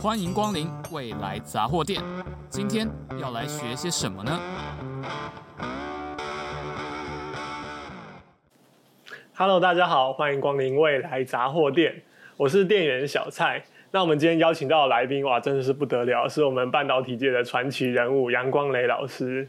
欢迎光临未来杂货店。今天要来学些什么呢？Hello，大家好，欢迎光临未来杂货店。我是店员小蔡。那我们今天邀请到的来宾，哇，真的是不得了，是我们半导体界的传奇人物杨光磊老师。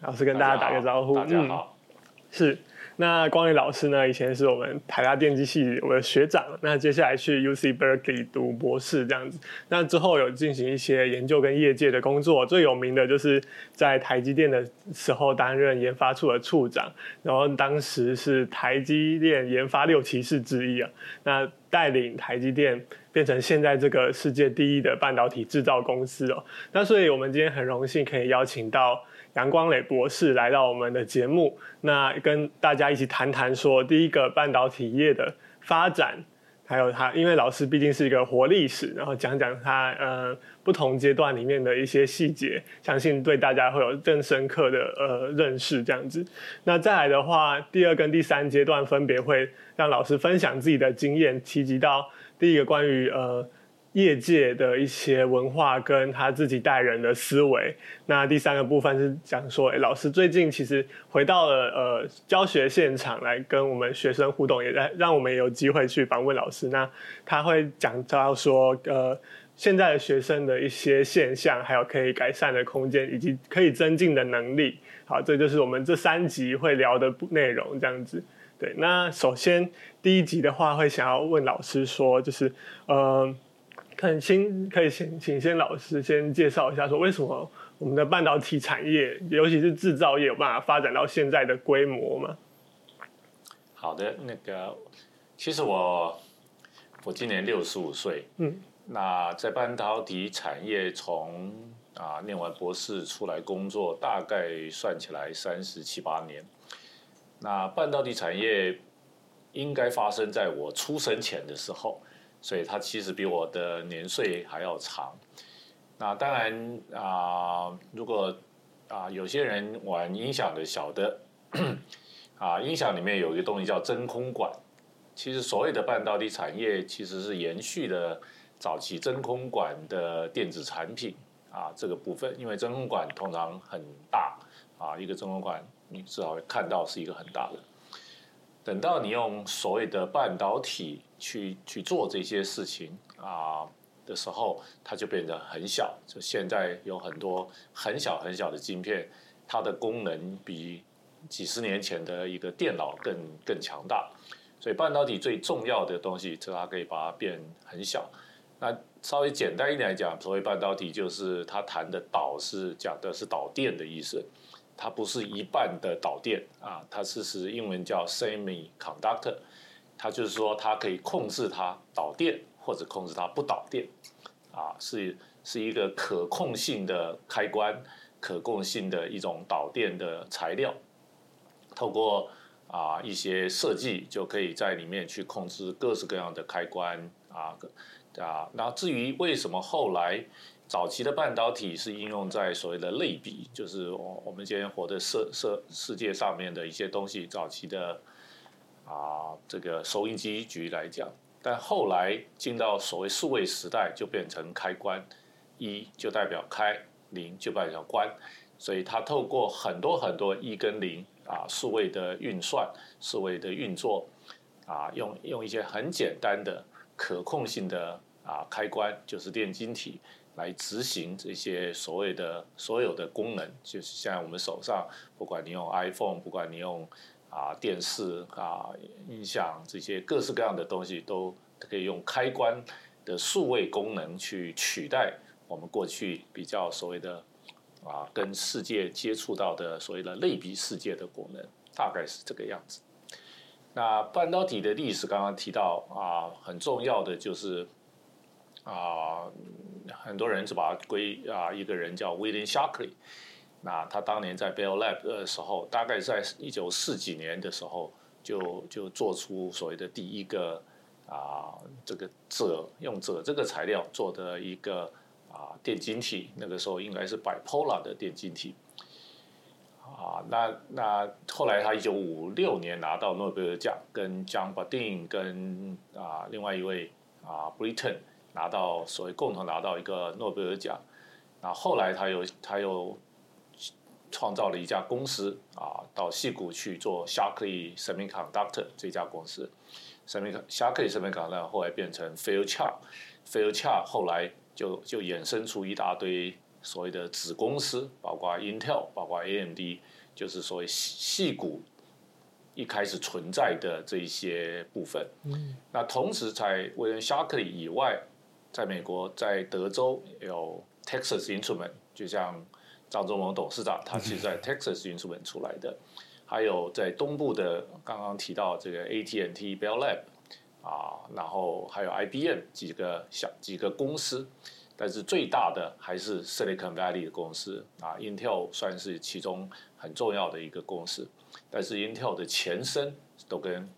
老师跟大家打个招呼。大家好。嗯、是。那光宇老师呢？以前是我们台大电机系我的学长，那接下来去 UC Berkeley 读博士这样子。那之后有进行一些研究跟业界的工作，最有名的就是在台积电的时候担任研发处的处长，然后当时是台积电研发六骑士之一啊。那带领台积电变成现在这个世界第一的半导体制造公司哦。那所以我们今天很荣幸可以邀请到。杨光磊博士来到我们的节目，那跟大家一起谈谈说第一个半导体业的发展，还有他，因为老师毕竟是一个活历史，然后讲讲他呃不同阶段里面的一些细节，相信对大家会有更深刻的呃认识这样子。那再来的话，第二跟第三阶段分别会让老师分享自己的经验，提及到第一个关于呃。业界的一些文化跟他自己带人的思维。那第三个部分是讲说，哎，老师最近其实回到了呃教学现场来跟我们学生互动，也在让我们有机会去访问老师。那他会讲到说，呃，现在的学生的一些现象，还有可以改善的空间，以及可以增进的能力。好，这就是我们这三集会聊的内容，这样子。对，那首先第一集的话，会想要问老师说，就是呃。可先可以先请先老师先介绍一下，说为什么我们的半导体产业，尤其是制造业，有办法发展到现在的规模吗？好的，那个其实我我今年六十五岁，嗯，那在半导体产业从啊念完博士出来工作，大概算起来三十七八年。那半导体产业应该发生在我出生前的时候。所以他其实比我的年岁还要长。那当然啊、如果啊、有些人玩音响的晓得，啊、音响里面有一个东西叫真空管。其实所谓的半导体产业其实是延续的早期真空管的电子产品啊这个部分，因为真空管通常很大啊，一个真空管你至少会看到是一个很大的。等到你用所谓的半导体。去去做这些事情啊、的时候，它就变得很小。就现在有很多很小很小的晶片，它的功能比几十年前的一个电脑更更强大。所以半导体最重要的东西，就它可以把它变很小。那稍微简单一点来讲，所谓半导体就是它谈的导是讲的是导电的意思，它不是一半的导电啊，它是是英文叫 semiconductor。它就是说，它可以控制它导电，或者控制它不导电，啊，是是一个可控性的开关，可控性的一种导电的材料。透过啊一些设计，就可以在里面去控制各式各样的开关啊啊。那至于为什么后来早期的半导体是应用在所谓的类比，就是我我们今天活的世世世界上面的一些东西，早期的。啊，这个收音机局来讲，但后来进到所谓数位时代，就变成开关，一就代表开，零就代表关，所以它透过很多很多一跟零啊，数位的运算、数位的运作啊，用用一些很简单的可控性的啊开关，就是电晶体来执行这些所谓的所有的功能，就是像我们手上，不管你用 iPhone，不管你用。啊，电视啊，音响这些各式各样的东西都可以用开关的数位功能去取代我们过去比较所谓的啊，跟世界接触到的所谓的类比世界的功能，大概是这个样子。那半导体的历史刚刚提到啊，很重要的就是啊，很多人就把它归啊一个人叫 William Shockley。那他当年在 Bell Lab 的时候，大概在一九四几年的时候就，就做出所谓的第一个啊，这个鍺用鍺这个材料做的一个啊电晶体，那个时候应该是 bipolar 的电晶体。啊，那那后来他一九五六年拿到诺贝尔奖，跟 John Bardeen 跟啊另外一位啊 Britton 拿到所谓共同拿到一个诺贝尔奖。那后来他又他又创造了一家公司啊，到矽谷去做 Shockley Semiconductor 这家公司。Shockley Semiconductor 后来变成 Fairchild，Fairchild 后来就就衍生出一大堆所谓的子公司，包括 Intel，包括 AMD，就是所谓戏谷一开始存在的这一些部分。嗯，那同时在威廉 Shockley 以外，在美国在德州有 Texas Instrument，就像张忠谋董事长，他其实在 Texas Instrument 出来的。还有在东部的，刚刚提到这个 AT&T、Bell Lab 啊，然后还有 IBM 几个小几个公司，但是最大的还是 Silicon Valley 的公司啊，Intel 算是其中很重要的一个公司，但是 Intel 的前身都跟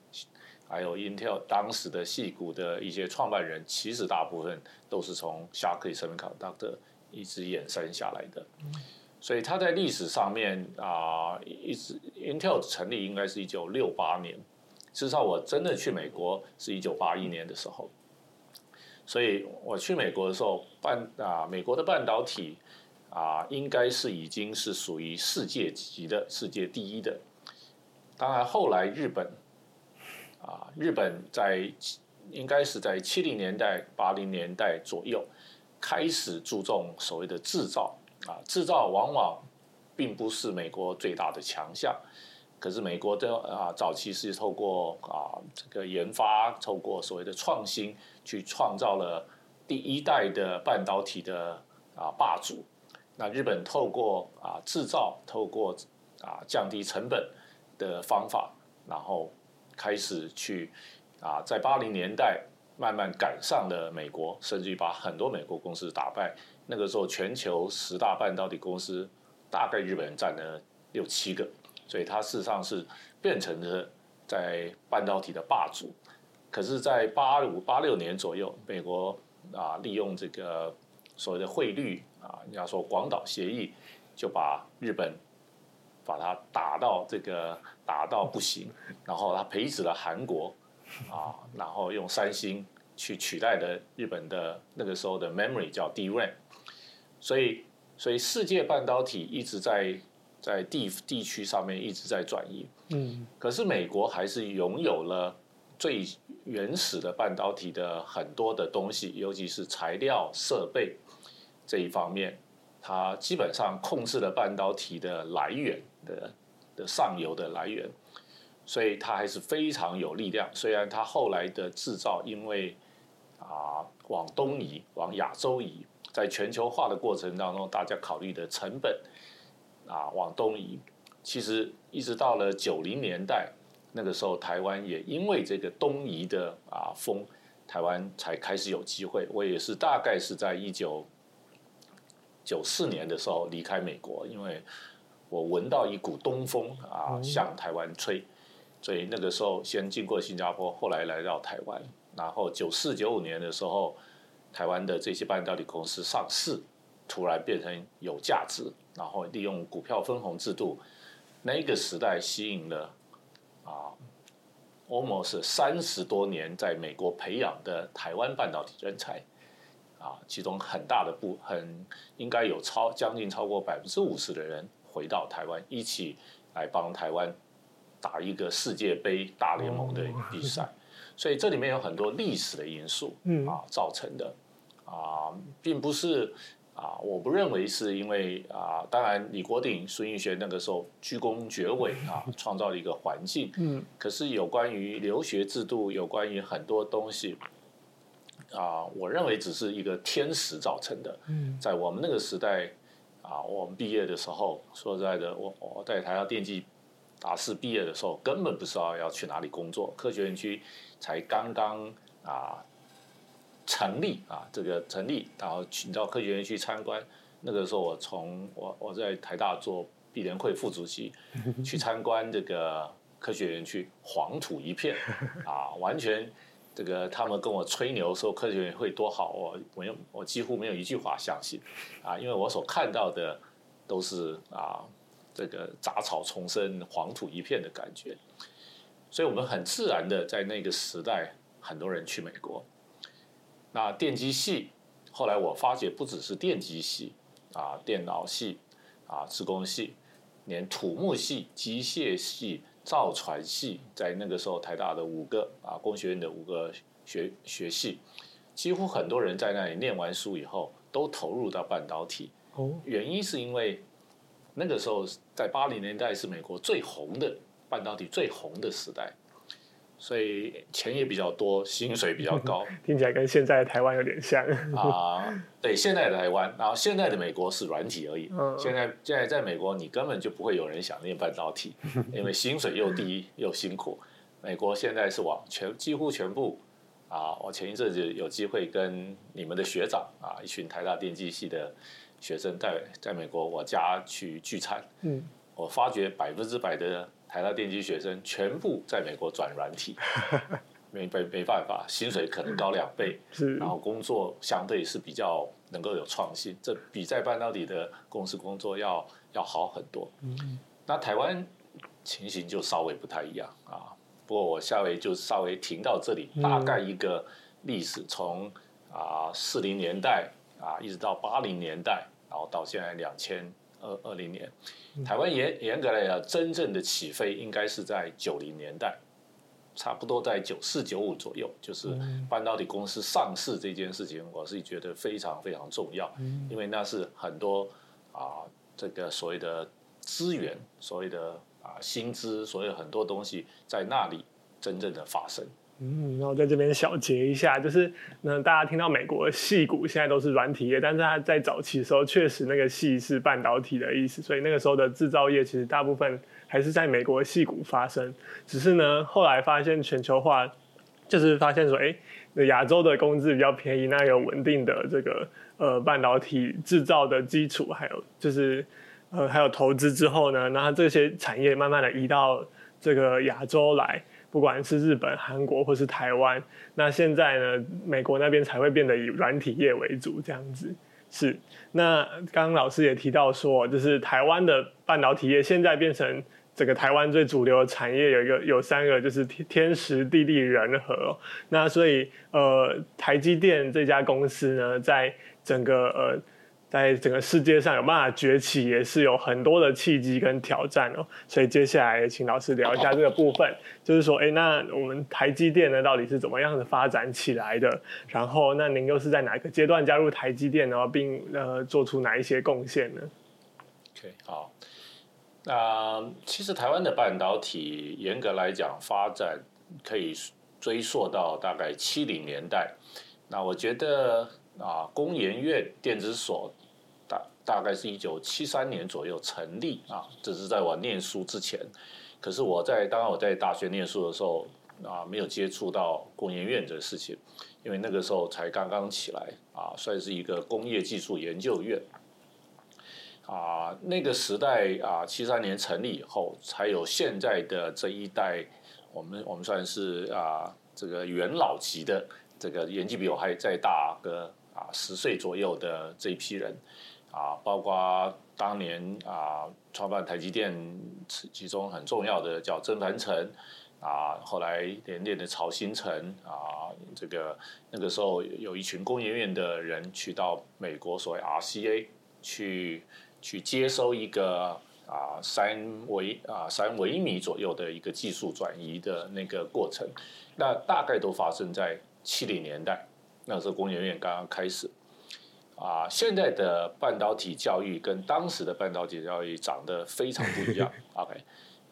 还有 Intel 当时的戏股的一些创办人，其实大部分都是从 Sharkey Semiconductor 一直衍生下来的。所以它在历史上面啊、一直 Intel 成立应该是一九六八年，至少我真的去美国是一九八一年的时候。所以我去美国的时候，半啊、美国的半导体啊、应该是已经是属于世界级的、世界第一的。当然后来日本啊、日本在应该是在七零年代、八零年代左右开始注重所谓的制造。啊，制造往往并不是美国最大的强项，可是美国的啊早期是透过啊这个研发，透过所谓的创新，去创造了第一代的半导体的啊霸主。那日本透过啊制造，透过啊降低成本的方法，然后开始去啊在八零年代慢慢赶上了美国，甚至于把很多美国公司打败。那个时候，全球十大半导体公司大概日本人占了六七个，所以它事实上是变成了在半导体的霸主。可是，在八五八六年左右，美国啊利用这个所谓的汇率啊，人家说广岛协议，就把日本把它打到这个打到不行，然后他培植了韩国啊，然后用三星去取代的日本的那个时候的 memory 叫 DRAM。所以，所以世界半导体一直在在地地区上面一直在转移。嗯，可是美国还是拥有了最原始的半导体的很多的东西，尤其是材料设备这一方面，它基本上控制了半导体的来源的的上游的来源，所以它还是非常有力量。虽然它后来的制造因为啊往东移，往亚洲移。在全球化的过程当中，大家考虑的成本啊往东移，其实一直到了九零年代，那个时候台湾也因为这个东移的啊风，台湾才开始有机会。我也是大概是在一九九四年的时候离开美国，因为我闻到一股东风啊向台湾吹，所以那个时候先经过新加坡，后来来到台湾，然后九四九五年的时候。台湾的这些半导体公司上市，突然变成有价值，然后利用股票分红制度，那个时代吸引了啊，almost 三十多年在美国培养的台湾半导体人才，啊，其中很大的部很应该有超将近超过百分之五十的人回到台湾，一起来帮台湾打一个世界杯大联盟的比赛。所以这里面有很多历史的因素啊造成的啊，并不是啊，我不认为是因为啊，当然李国鼎、孙运璇那个时候鞠躬厥伟啊，创造了一个环境。嗯，可是有关于留学制度，有关于很多东西啊，我认为只是一个天时造成的。嗯，在我们那个时代啊，我们毕业的时候，说实在的，我我在台大电机大四毕业的时候，根本不知道要去哪里工作，科学园区。才刚刚啊成立啊，这个成立，然后请到科学院去参观。那个时候我从我我在台大做毕联会副主席，去参观这个科学园区，黄土一片啊，完全这个他们跟我吹牛说科学园会多好，我我用我几乎没有一句话相信啊，因为我所看到的都是啊这个杂草丛生、黄土一片的感觉。所以我们很自然的在那个时代，很多人去美国。那电机系，后来我发觉不只是电机系啊，电脑系啊，资工系，连土木系、机械系、造船系，在那个时候台大的五个啊工学院的五个学学系，几乎很多人在那里念完书以后，都投入到半导体。哦，原因是因为那个时候在八零年代是美国最红的半导体最红的时代。所以钱也比较多，薪水比较高，听起来跟现在的台湾有点像啊。对，现在的台湾，然后现在的美国是软体而已。嗯，现在现在在美国，你根本就不会有人想念半导体，因为薪水又低又辛苦。美国现在是往全几乎全部啊，我前一阵子有机会跟你们的学长啊，一群台大电机系的学生在在美国我家去聚餐。嗯，我发觉百分之百的。台大电机学生全部在美国转软体，没没没办法，薪水可能高两倍，然后工作相对是比较能够有创新，这比在半导体的公司工作要要好很多。那台湾情形就稍微不太一样啊。不过我下回就稍微停到这里，大概一个历史，从啊四零年代啊一直到八零年代，然后到现在两千二二零年。台湾严严格来讲，真正的起飞应该是在九零年代，差不多在九四九五左右，就是半导体公司上市这件事情，我是觉得非常非常重要，因为那是很多啊这个所谓的资源，所谓的啊薪资，所有很多东西在那里真正的发生。嗯，然后在这边小结一下，就是那大家听到美国的矽谷现在都是软体业，但是它在早期的时候确实那个戏是半导体的意思，所以那个时候的制造业其实大部分还是在美国矽谷发生。只是呢，后来发现全球化，就是发现说，哎，亚洲的工资比较便宜，那有稳定的这个呃半导体制造的基础，还有就是呃还有投资之后呢，那这些产业慢慢的移到这个亚洲来。不管是日本、韩国或是台湾，那现在呢，美国那边才会变得以软体业为主，这样子是。那刚刚老师也提到说，就是台湾的半导体业现在变成整个台湾最主流的产业，有一个有三个，就是天天时地利人和。那所以呃，台积电这家公司呢，在整个呃。在整个世界上有办法崛起，也是有很多的契机跟挑战哦。所以接下来请老师聊一下这个部分，就是说，哎，那我们台积电呢，到底是怎么样的发展起来的？然后，那您又是在哪个阶段加入台积电呢？并呃做出哪一些贡献呢？OK，好。那其实台湾的半导体严格来讲，发展可以追溯到大概七零年代。那我觉得。啊，工研院电子所大概是一九七三年左右成立啊，这是在我念书之前。可是我在当我在大学念书的时候啊，没有接触到工研院这个事情，因为那个时候才刚刚起来啊，算是一个工业技术研究院。啊，那个时代啊，七三年成立以后，才有现在的这一代，我们我们算是啊这个元老级的，这个年纪比我还再大个。啊，十岁左右的这一批人，啊，包括当年啊创办台积电其中很重要的叫曾凡成，啊，后来连电的曹兴诚，啊，这个那个时候有一群工研院的人去到美国所谓 RCA 去去接收一个啊三微啊三微米左右的一个技术转移的那个过程，那大概都发生在七零年代。那时候工研院刚刚开始，啊，现在的半导体教育跟当时的半导体教育长得非常不一样。OK，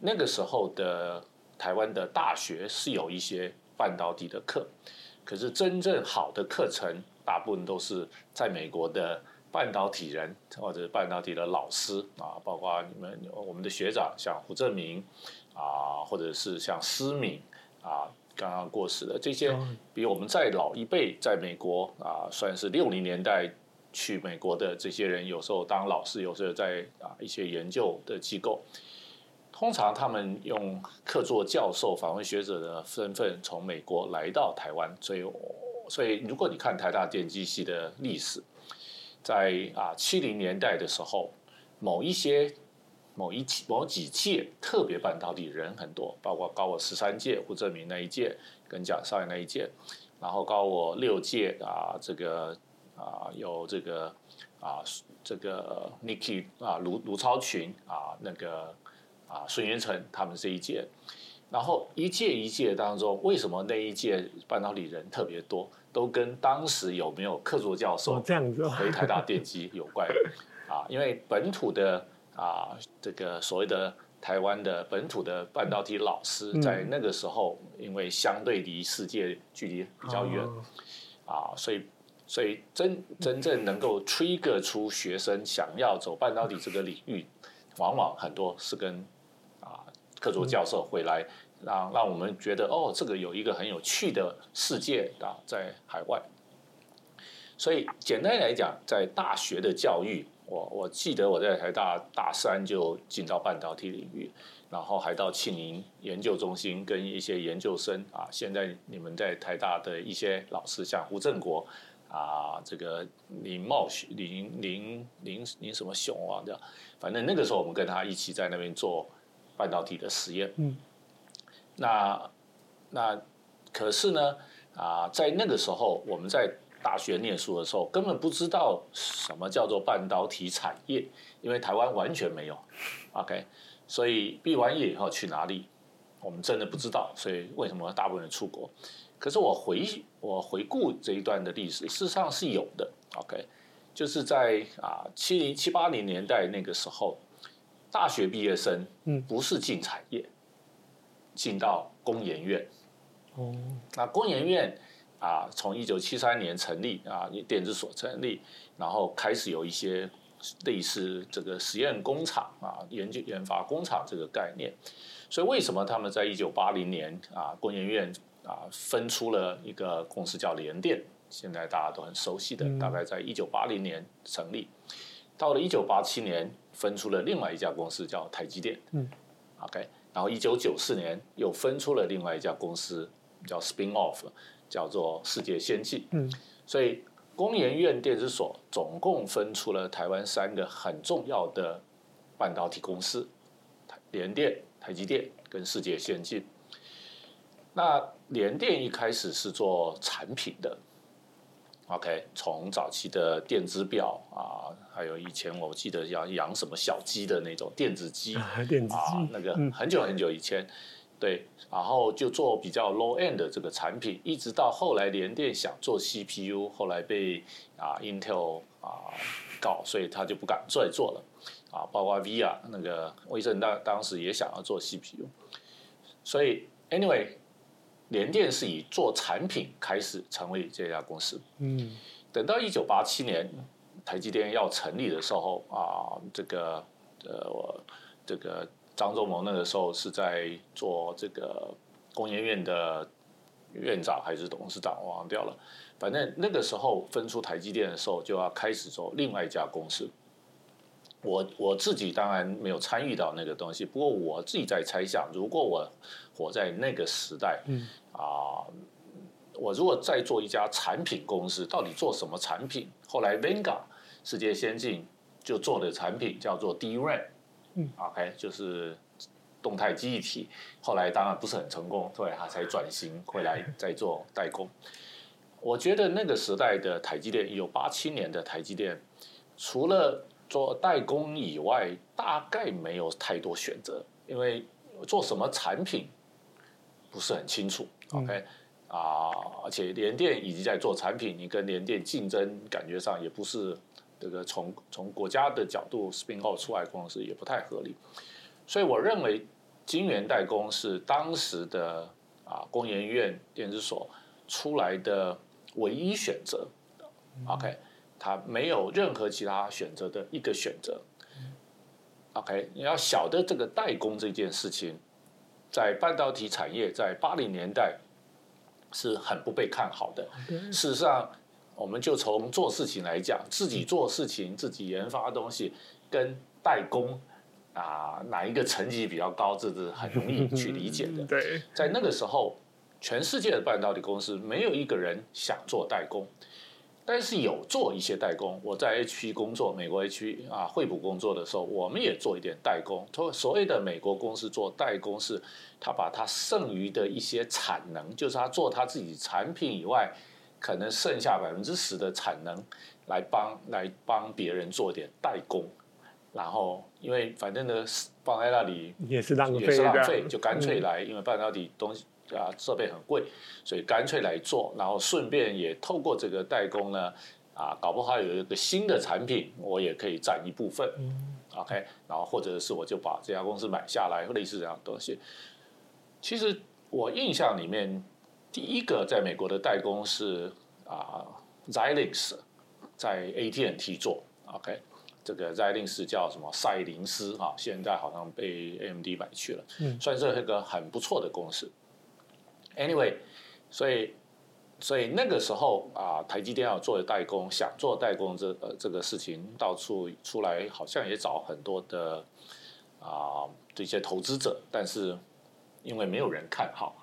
那个时候的台湾的大学是有一些半导体的课，可是真正好的课程大部分都是在美国的半导体人或者半导体的老师啊，包括你们我们的学长像胡正明啊，或者是像施敏啊。刚刚过世的这些，比我们再老一辈，在美国啊，算是六零年代去美国的这些人，有时候当老师，有时候在啊一些研究的机构，通常他们用客座教授、访问学者的身份从美国来到台湾，所以所以如果你看台大电机系的历史，在啊七零年代的时候，某一些。某一某几届特别半导体人很多，包括高我十三届胡正明那一届跟蒋少爷那一届，然后高我六届啊，这个啊有这个啊这个 Nicky 啊卢卢超群啊那个啊孙元成他们这一届，然后一届一届当中，为什么那一届半导体人特别多？都跟当时有没有客座教授这样子回台大电机有关啊？因为本土的啊这个所谓的。台湾的本土的半导体老师，在那个时候，因为相对离世界距离比较远，啊，所以所以真真正能够 trigger 出学生想要走半导体这个领域，往往很多是跟啊客座教授回来，让让我们觉得哦，这个有一个很有趣的世界啊，在海外。所以简单来讲，在大学的教育。我我记得我在台大大三就进到半导体领域，然后还到庆宁研究中心跟一些研究生啊。现在你们在台大的一些老师，像胡正国啊，这个林茂学林林林林什么雄啊，这样，反正那个时候我们跟他一起在那边做半导体的实验。嗯，那那可是呢啊，在那个时候我们在。大学念书的时候，根本不知道什么叫做半导体产业，因为台湾完全没有。OK，所以毕完业以后去哪里，我们真的不知道。所以为什么大部分人出国？可是我回我回顾这一段的历史，事实上是有的。OK，就是在啊七零七八零年代那个时候，大学毕业生嗯不是进产业，进到工研院。哦，那工研院。啊，从一九七三年成立啊，电子所成立，然后开始有一些类似这个实验工厂啊、研究研发工厂这个概念。所以为什么他们在一九八零年啊，工研院啊分出了一个公司叫联电，现在大家都很熟悉的，大概在一九八零年成立。到了一九八七年，分出了另外一家公司叫台积电。嗯，OK，然后一九九四年又分出了另外一家公司叫 Spin Off。叫做世界先进，嗯，所以工研院电子所总共分出了台湾三个很重要的半导体公司，联电、台积电跟世界先进。那联电一开始是做产品的，OK，从早期的电子表啊，还有以前我记得要养什么小鸡的那种电子鸡，电子鸡啊，那个很久很久以前。对，然后就做比较 low end 的这个产品，一直到后来联电想做 CPU，后来被啊 Intel 啊搞，所以他就不敢再做了。啊，包括 VR 那个威盛当当时也想要做 CPU，所以 anyway，联电是以做产品开始成为这家公司。嗯，等到一九八七年台积电要成立的时候啊，这个呃我这个。张忠谋那个时候是在做这个工研院的院长还是董事长，我忘掉了。反正那个时候分出台积电的时候，就要开始做另外一家公司。我我自己当然没有参与到那个东西，不过我自己在猜想，如果我活在那个时代，嗯啊，我如果再做一家产品公司，到底做什么产品？后来 Vanguard 世界先进就做的产品叫做 DRAM。嗯，OK，就是动态记忆体，后来当然不是很成功，对，他才转型回来 再做代工。我觉得那个时代的台积电，有八七年的台积电，除了做代工以外，大概没有太多选择，因为做什么产品不是很清楚。OK，啊，而且联电已经在做产品，你跟联电竞争，感觉上也不是。这个从从国家的角度 spin out 出来公司也不太合理，所以我认为晶圆代工是当时的啊工研院电子所出来的唯一选择。OK，它没有任何其他选择的一个选择。OK，你要晓得这个代工这件事情，在半导体产业在八零年代是很不被看好的。事实上。我们就从做事情来讲，自己做事情、自己研发东西，跟代工啊哪一个层级比较高，这是很容易去理解的。对，在那个时候，全世界的半导体公司没有一个人想做代工。但是有做一些代工。我在 HP 工作，美国 HP 啊，惠普工作的时候，我们也做一点代工。所所谓的美国公司做代工，是他把他剩余的一些产能，就是他做他自己产品以外，可能剩下百分之十的产能，来帮来帮别人做点代工。然后，因为反正呢，放在那里也是浪费，也是浪费，就干脆来，因为半导体东西。啊，设备很贵，所以干脆来做，然后顺便也透过这个代工呢，啊，搞不好有一个新的产品，我也可以占一部分。嗯，OK，然后或者是我就把这家公司买下来，类似这样的东西。其实我印象里面，第一个在美国的代工是啊，Xilinx 在 AT&T 做，OK，这个 Xilinx 叫什么赛灵思哈，现在好像被 AMD 买去了，嗯，算是一个很不错的公司。Anyway，所以所以那个时候啊，台积电要做的代工，想做代工这呃这个事情，到处出来好像也找很多的啊这些投资者，但是因为没有人看好，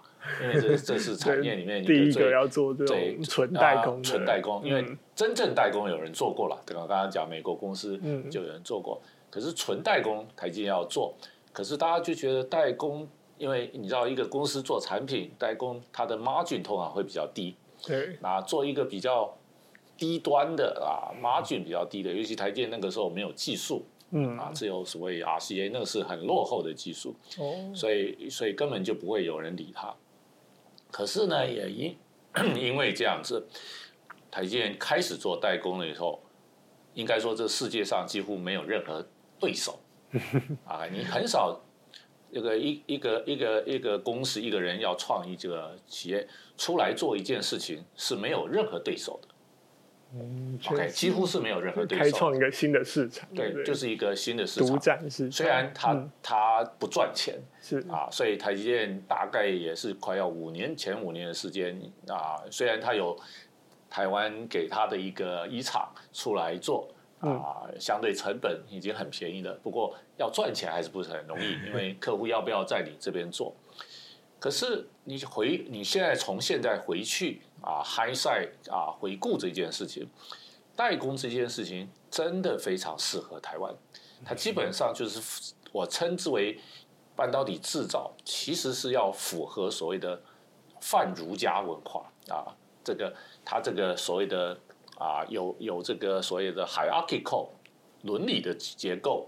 因为这这是产业里面第一个要做这种纯代工，纯代工，因为真正代工有人做过了，对吧？刚刚讲美国公司就有人做过，可是纯代工台积电要做，可是大家就觉得代工。因为你知道，一个公司做产品代工，它的 margin 通常会比较低。对。那做一个比较低端的啊，margin 比较低的，尤其台积电那个时候没有技术，嗯啊，只有所谓 RCA，那个是很落后的技术。哦。所以，所以根本就不会有人理它。可是呢，也因因为这样子，台积电开始做代工了以后，应该说这世界上几乎没有任何对手。啊，你很少。这个一一个一个一个公司一个人要创一个企业出来做一件事情是没有任何对手的，嗯，OK，几乎是没有任何对手，开创一个新的市场，对，对就是一个新的市场，独占市场。虽然它、嗯、它不赚钱，是啊，所以台积电大概也是快要五年前五年的时间啊，虽然它有台湾给它的一个一厂出来做。啊，相对成本已经很便宜了，不过要赚钱还是不是很容易，因为客户要不要在你这边做？可是你回你现在从现在回去啊，hindsight 啊，回顾这件事情，代工这件事情真的非常适合台湾。它基本上就是我称之为半导体制造，其实是要符合所谓的泛儒家文化啊，这个它这个所谓的。啊，有有这个所谓的 hierarchical 伦理的结构，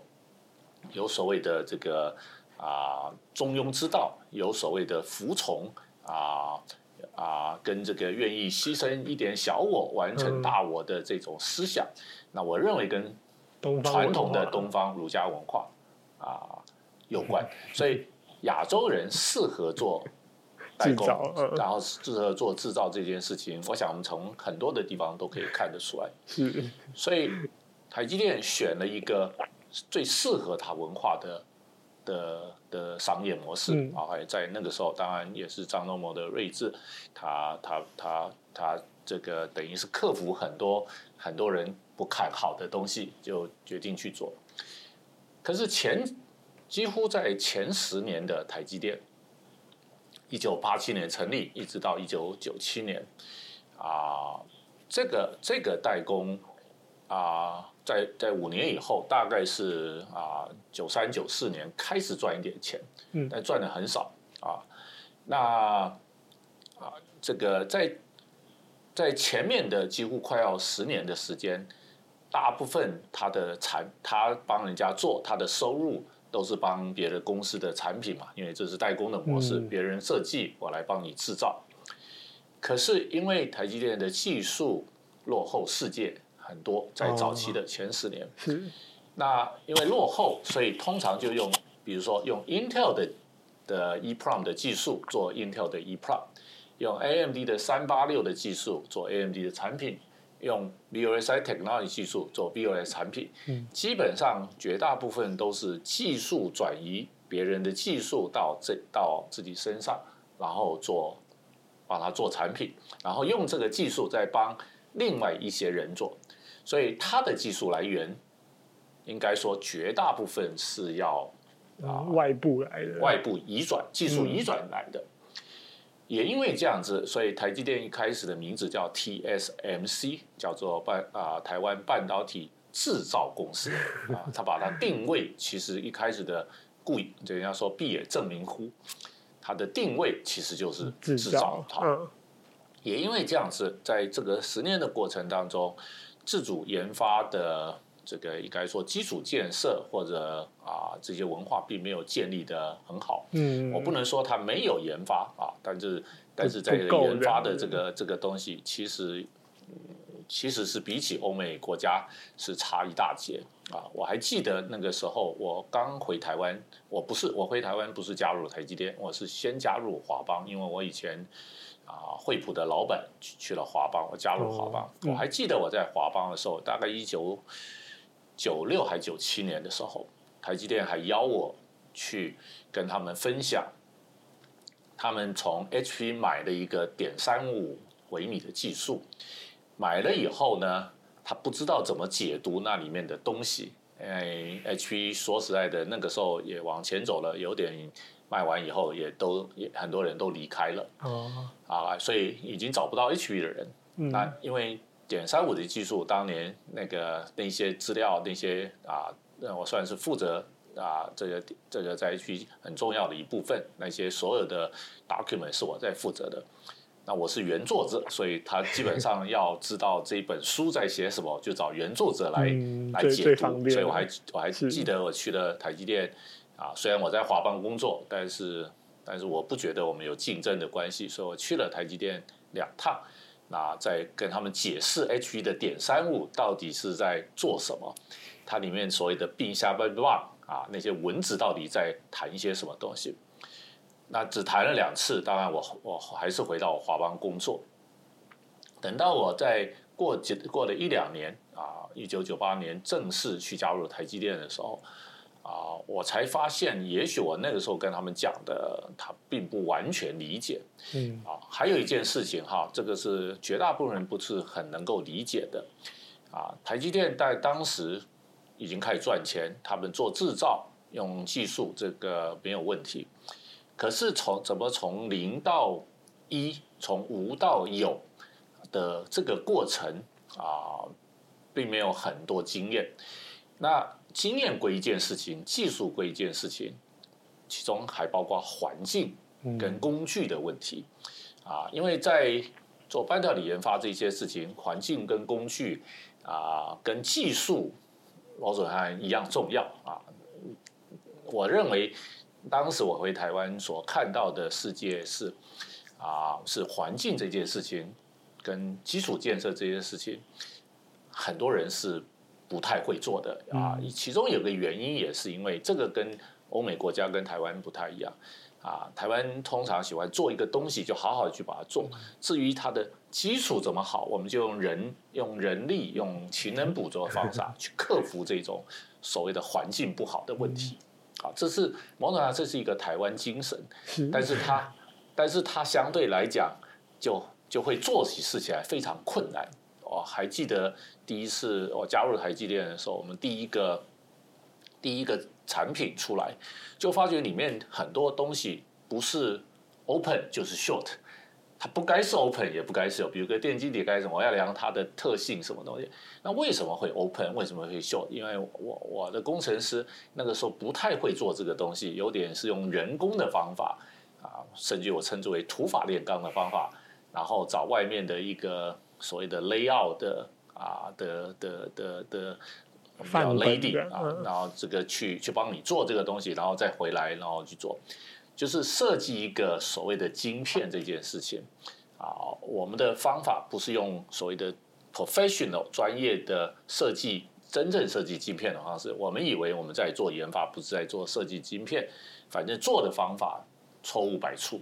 有所谓的这个啊中庸之道，有所谓的服从啊啊，跟这个愿意牺牲一点小我完成大我的这种思想，嗯、那我认为跟传统的东方儒家文化啊有关，所以亚洲人适合做。代工，然后适合做制造这件事情，我想我们从很多的地方都可以看得出来。是，所以台积电选了一个最适合它文化的的的商业模式啊，在那个时候，当然也是张忠谋的睿智，他他他他这个等于是克服很多很多人不看好的东西，就决定去做。可是前几乎在前十年的台积电。一九八七年成立，一直到一九九七年，啊，这个这个代工啊，在在五年以后，大概是啊九三九四年开始赚一点钱，嗯，但赚的很少啊。那啊，这个在在前面的几乎快要十年的时间，大部分他的产，他帮人家做，他的收入。都是帮别的公司的产品嘛，因为这是代工的模式，别人设计我来帮你制造。可是因为台积电的技术落后世界很多，在早期的前十年，那因为落后，所以通常就用，比如说用 Intel 的的 EEPROM 的技术做 Intel 的 EEPROM，用 AMD 的三八六的技术做 AMD 的产品。用 VLSI technology 技术做 VOS 产品，基本上绝大部分都是技术转移别人的技术到这到自己身上，然后做把它做产品，然后用这个技术再帮另外一些人做，所以他的技术来源应该说绝大部分是要啊外部来的，外部移转技术移转来的。也因为这样子，所以台积电一开始的名字叫 TSMC，叫做半啊、呃、台湾半导体制造公司啊，他把它定位，其实一开始的故意，人家说必也证明乎，它的定位其实就是制造。嗯，也因为这样子，在这个十年的过程当中，自主研发的。这个应该说基础建设或者啊这些文化并没有建立的很好。嗯，我不能说它没有研发啊，但是但是在研发的这个这个东西，其实其实是比起欧美国家是差一大截啊。我还记得那个时候我刚回台湾，我不是我回台湾不是加入台积电，我是先加入华邦，因为我以前啊惠普的老板去去了华邦，我加入华邦。我还记得我在华邦的时候，大概一九。九六还九七年的时候，台积电还邀我去跟他们分享，他们从 HP 买了一个点三五微米的技术，买了以后呢，他不知道怎么解读那里面的东西。因为 HP 说实在的，那个时候也往前走了，有点卖完以后也都也很多人都离开了。哦，啊，所以已经找不到 HP 的人。嗯，那因为。点三五的技术，当年那个那些资料，那些啊，让我算是负责啊，这个这个在 HP 很重要的一部分。那些所有的 document 是我在负责的。那我是原作者，所以他基本上要知道这一本书在写什么，就找原作者来、嗯、来解读。所以我还我还记得我去了台积电啊，虽然我在华邦工作，但是但是我不觉得我们有竞争的关系，所以我去了台积电两趟。那在跟他们解释 H E 的点三五到底是在做什么，它里面所谓的并下半段啊，那些文字到底在谈一些什么东西？那只谈了两次，当然我我还是回到华邦工作。等到我在过几过了一两年啊，一九九八年正式去加入台积电的时候。啊，我才发现，也许我那个时候跟他们讲的，他并不完全理解。嗯，啊，还有一件事情哈，这个是绝大部分人不是很能够理解的。啊，台积电在当时已经开始赚钱，他们做制造用技术，这个没有问题。可是从怎么从零到一，从无到有的这个过程啊，并没有很多经验。那经验归一件事情，技术归一件事情，其中还包括环境跟工具的问题、嗯、啊。因为在做半导体研发这些事情，环境跟工具啊，跟技术，某种还一样重要啊。我认为当时我回台湾所看到的世界是啊，是环境这件事情跟基础建设这件事情，很多人是。不太会做的啊，其中有个原因也是因为这个跟欧美国家跟台湾不太一样啊。台湾通常喜欢做一个东西就好好去把它做，至于它的基础怎么好，我们就用人、用人力、用勤能补拙的方法 去克服这种所谓的环境不好的问题。啊，这是某种上这是一个台湾精神，但是它，但是它相对来讲就就会做起事情来非常困难。我还记得第一次我加入台积电的时候，我们第一个第一个产品出来，就发觉里面很多东西不是 open 就是 short，它不该是 open 也不该是有，比如个电晶体该什么，我要量它的特性什么东西，那为什么会 open？为什么会 short？因为我我的工程师那个时候不太会做这个东西，有点是用人工的方法啊，甚至我称之为土法炼钢的方法，然后找外面的一个。所谓的 layout 的啊的的的的，叫 lady 啊，然后这个去去帮你做这个东西，然后再回来，然后去做，就是设计一个所谓的晶片这件事情啊。我们的方法不是用所谓的 professional 专业的设计，真正设计晶片的方式。我们以为我们在做研发，不是在做设计晶片，反正做的方法错误百出。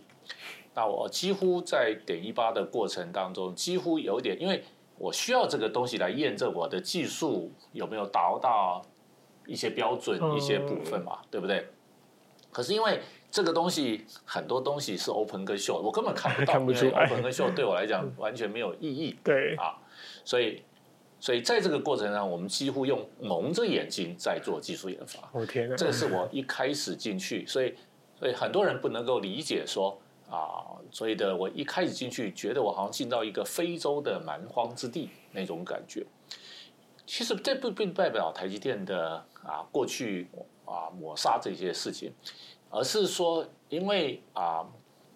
那我几乎在点一八的过程当中，几乎有点，因为我需要这个东西来验证我的技术有没有达到一些标准、一些部分嘛，对不对？可是因为这个东西很多东西是 open 跟 short，我根本看不到，因为 open 跟 short 对我来讲完全没有意义。对啊，所以所以在这个过程上，我们几乎用蒙着眼睛在做技术研发。我天哪！这个是我一开始进去，所以所以很多人不能够理解说。啊，所以的我一开始进去，觉得我好像进到一个非洲的蛮荒之地那种感觉。其实这不并不代表台积电的啊过去啊抹杀这些事情，而是说因为啊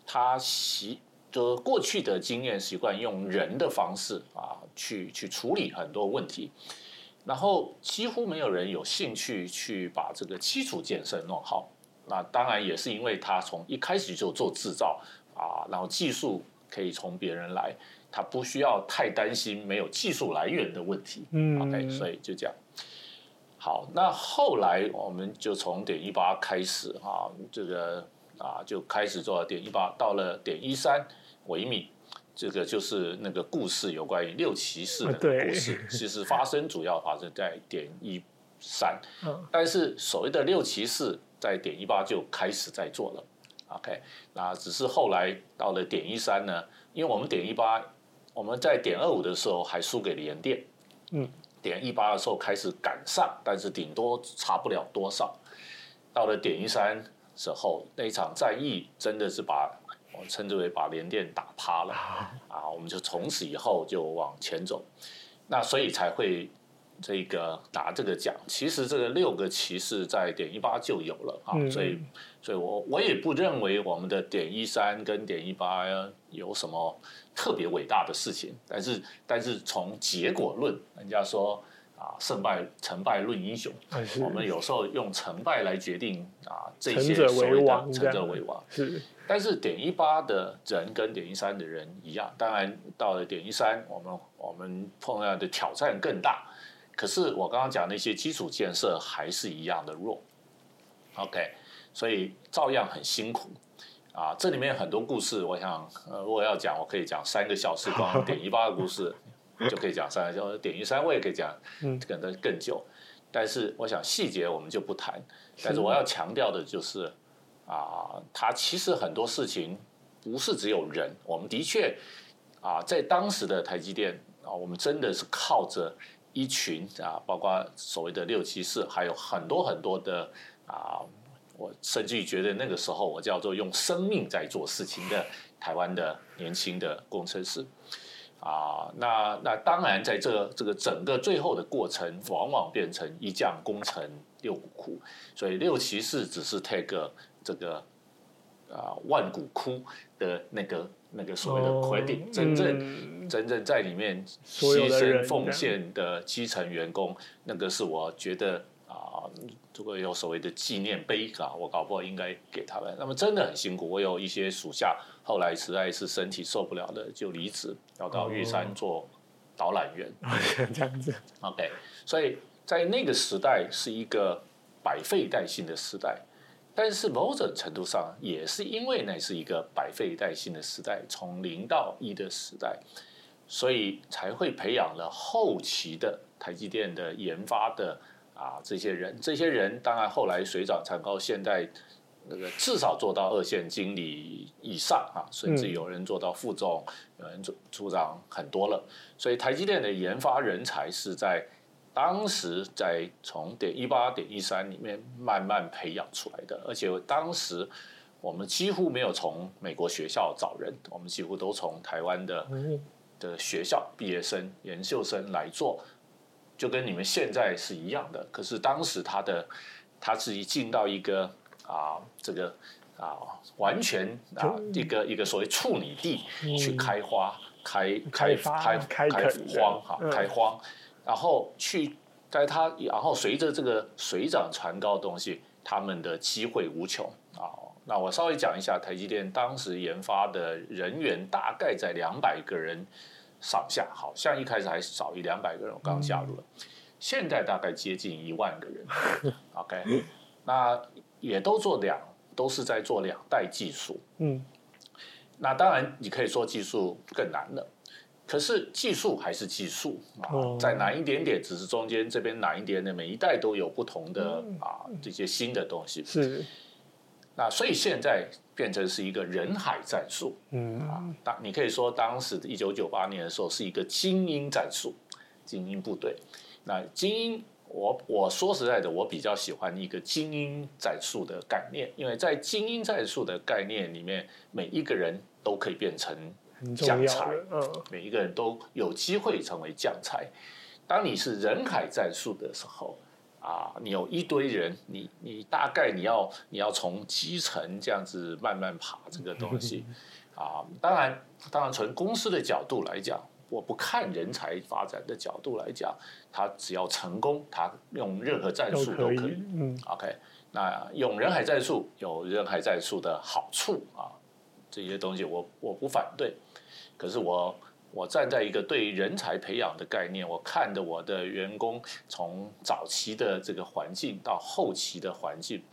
他习就过去的经验习惯用人的方式啊去去处理很多问题，然后几乎没有人有兴趣去把这个基础建设弄好。那当然也是因为他从一开始就做制造啊，然后技术可以从别人来，他不需要太担心没有技术来源的问题。嗯，OK，所以就这样。好，那后来我们就从点一八开始啊，这个啊就开始做点一八，到了点一三微米，这个就是那个故事，有关于六骑士的故事，其实发生主要发生在点一三，但是所谓的六骑士。在点一八就开始在做了，OK，那只是后来到了点一三呢，因为我们点一八，我们在点二五的时候还输给联电，嗯，点一八的时候开始赶上，但是顶多差不了多少。到了点一三之后，那一场战役真的是把我们称之为把联电打趴了 啊，我们就从此以后就往前走，那所以才会。这个拿这个奖，其实这个六个骑士在点一八就有了啊，所以，所以我我也不认为我们的点一三跟点一八有什么特别伟大的事情，但是，但是从结果论，人家说啊，胜败成败论英雄，我们有时候用成败来决定啊，这些所谓的成者为王，是。但是点一八的人跟点一三的人一样，当然到了点一三，我们我们碰到的挑战更大。可是我刚刚讲那些基础建设还是一样的弱，OK，所以照样很辛苦啊。这里面很多故事，我想，呃，如果要讲，我可以讲三个小时，光 点一八的故事就可以讲三个小时，点一三我也可以讲，可能更久。但是我想细节我们就不谈。但是我要强调的就是啊，它其实很多事情不是只有人，我们的确啊，在当时的台积电啊，我们真的是靠着。一群啊，包括所谓的六骑士，还有很多很多的啊，我甚至于觉得那个时候我叫做用生命在做事情的台湾的年轻的工程师。啊，那那当然在这个这个整个最后的过程，往往变成一将功成六股枯，所以六骑士只是 take 这个啊万古枯的那个。那个所谓的 credit，、哦、真正、嗯、真正在里面牺牲奉献的基层员工，那个是我觉得啊，如果有所谓的纪念碑啊，我搞不好应该给他们。那么真的很辛苦，我有一些属下后来实在是身体受不了的，就离职，要到玉山做导览员。哦、这样子，OK，所以在那个时代是一个百废待兴的时代。但是某种程度上，也是因为那是一个百废待兴的时代，从零到一的时代，所以才会培养了后期的台积电的研发的啊这些人。这些人当然后来水涨船高，现在那个至少做到二线经理以上啊，甚至有人做到副总，有人做组长很多了。所以台积电的研发人才是在。当时在从点一八点一三里面慢慢培养出来的，而且当时我们几乎没有从美国学校找人，我们几乎都从台湾的的学校毕业生、研究生来做，就跟你们现在是一样的。可是当时他的他自己进到一个啊这个啊完全啊一个一个所谓处女地去开花、开开开开开荒哈开荒。然后去，在他，然后随着这个水涨船高的东西，他们的机会无穷啊。那我稍微讲一下台积电当时研发的人员，大概在两百个人上下，好像一开始还少于两百个人，我刚加入了，现在大概接近一万个人。OK，那也都做两，都是在做两代技术。嗯，那当然你可以说技术更难了。可是技术还是技术啊，再难一点点，只是中间这边难一点点，每一代都有不同的啊这些新的东西。是，那所以现在变成是一个人海战术。嗯啊，当你可以说当时一九九八年的时候是一个精英战术，精英部队。那精英我我说实在的，我比较喜欢一个精英战术的概念，因为在精英战术的概念里面，每一个人都可以变成将才，嗯，每一个人都有机会成为将才。当你是人海战术的时候，啊，你有一堆人，你你大概你要你要从基层这样子慢慢爬这个东西，啊，当然当然从公司的角度来讲。我不看人才发展的角度来讲，他只要成功，他用任何战术都可以。，OK，那用人海战术有人海战术的好处啊，这些东西我我不反对。可是我我站在一个对人才培养的概念，我看着我的员工从早期的这个环境到后期的环境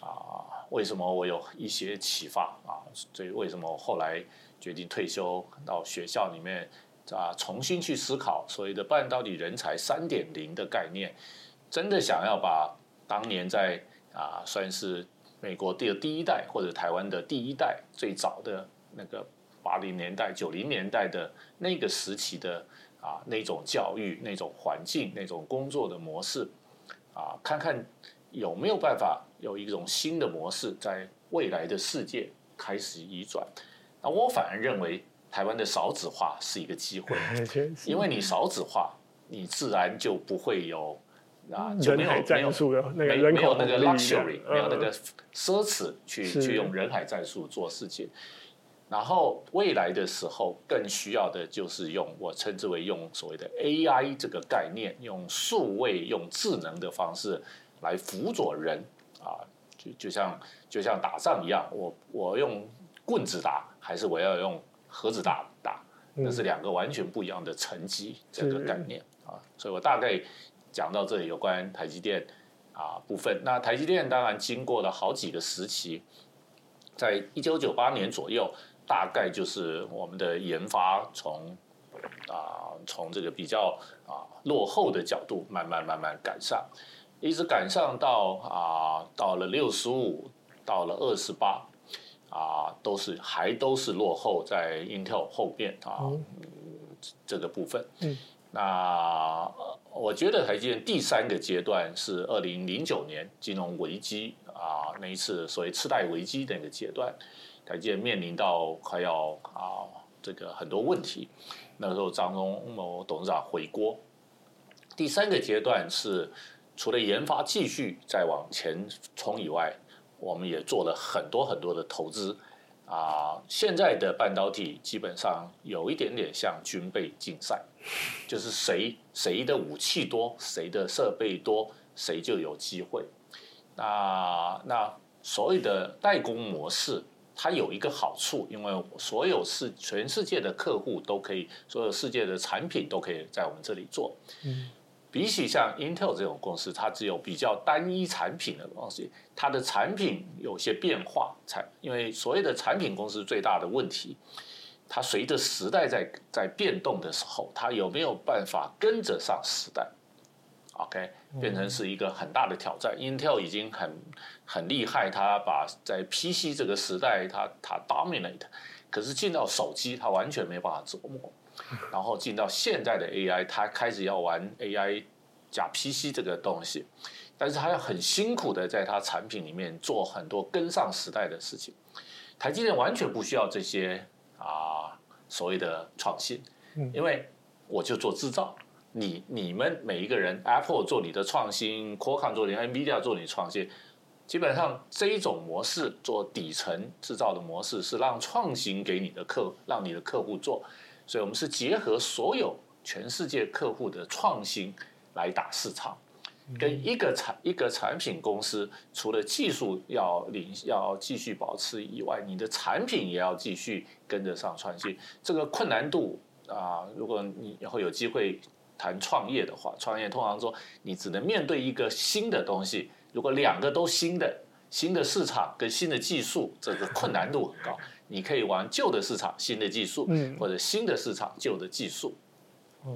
啊，为什么我有一些启发啊？所以为什么我后来决定退休到学校里面？啊，重新去思考所谓的半导体人才三点零的概念，真的想要把当年在啊，算是美国的第一代或者台湾的第一代最早的那个八零年代、九零年代的那个时期的啊那种教育、那种环境、那种工作的模式啊，看看有没有办法有一种新的模式在未来的世界开始移转。那我反而认为。台湾的少子化是一个机会，因为你少子化，你自然就不会有啊，就没有没有没没有那个 luxury，没有那个奢侈去去用人海战术做事情。然后未来的时候，更需要的就是用我称之为用所谓的 AI 这个概念，用数位、用智能的方式来辅佐人啊，就就像就像打仗一样，我我用棍子打，还是我要用？盒子打打，那是两个完全不一样的层级，这个概念啊，所以我大概讲到这里有关台积电啊部分。那台积电当然经过了好几个时期，在一九九八年左右，大概就是我们的研发从啊从这个比较啊落后的角度慢慢慢慢赶上，一直赶上到啊到了六十五，到了二十八。啊，都是还都是落后在 Intel 后边啊、嗯，这个部分。嗯，那我觉得台积电第三个阶段是二零零九年金融危机啊，那一次所谓次贷危机的那个阶段，台积电面临到快要啊这个很多问题，那时候张忠谋董事长回国。第三个阶段是除了研发继续再往前冲以外。我们也做了很多很多的投资啊，现在的半导体基本上有一点点像军备竞赛，就是谁谁的武器多，谁的设备多，谁就有机会。那那所谓的代工模式，它有一个好处，因为所有世全世界的客户都可以，所有世界的产品都可以在我们这里做。嗯。比起像 Intel 这种公司，它只有比较单一产品的东西，它的产品有些变化，才因为所谓的产品公司最大的问题，它随着时代在在变动的时候，它有没有办法跟着上时代？OK，变成是一个很大的挑战。嗯、Intel 已经很很厉害，它把在 PC 这个时代它它 dominate，可是进到手机，它完全没办法琢磨。然后进到现在的 AI，他开始要玩 AI 加 PC 这个东西，但是他要很辛苦的在他产品里面做很多跟上时代的事情。台积电完全不需要这些啊所谓的创新，因为我就做制造，你你们每一个人，Apple 做你的创新，Qualcomm 做你，NVIDIA 做你创新，基本上这一种模式做底层制造的模式是让创新给你的客，让你的客户做。所以，我们是结合所有全世界客户的创新来打市场，跟一个产一个产品公司，除了技术要领要继续保持以外，你的产品也要继续跟得上创新。这个困难度啊，如果你以后有机会谈创业的话，创业通常说你只能面对一个新的东西，如果两个都新的，新的市场跟新的技术，这个困难度很高。你可以玩旧的市场，新的技术，嗯，或者新的市场，旧的技术。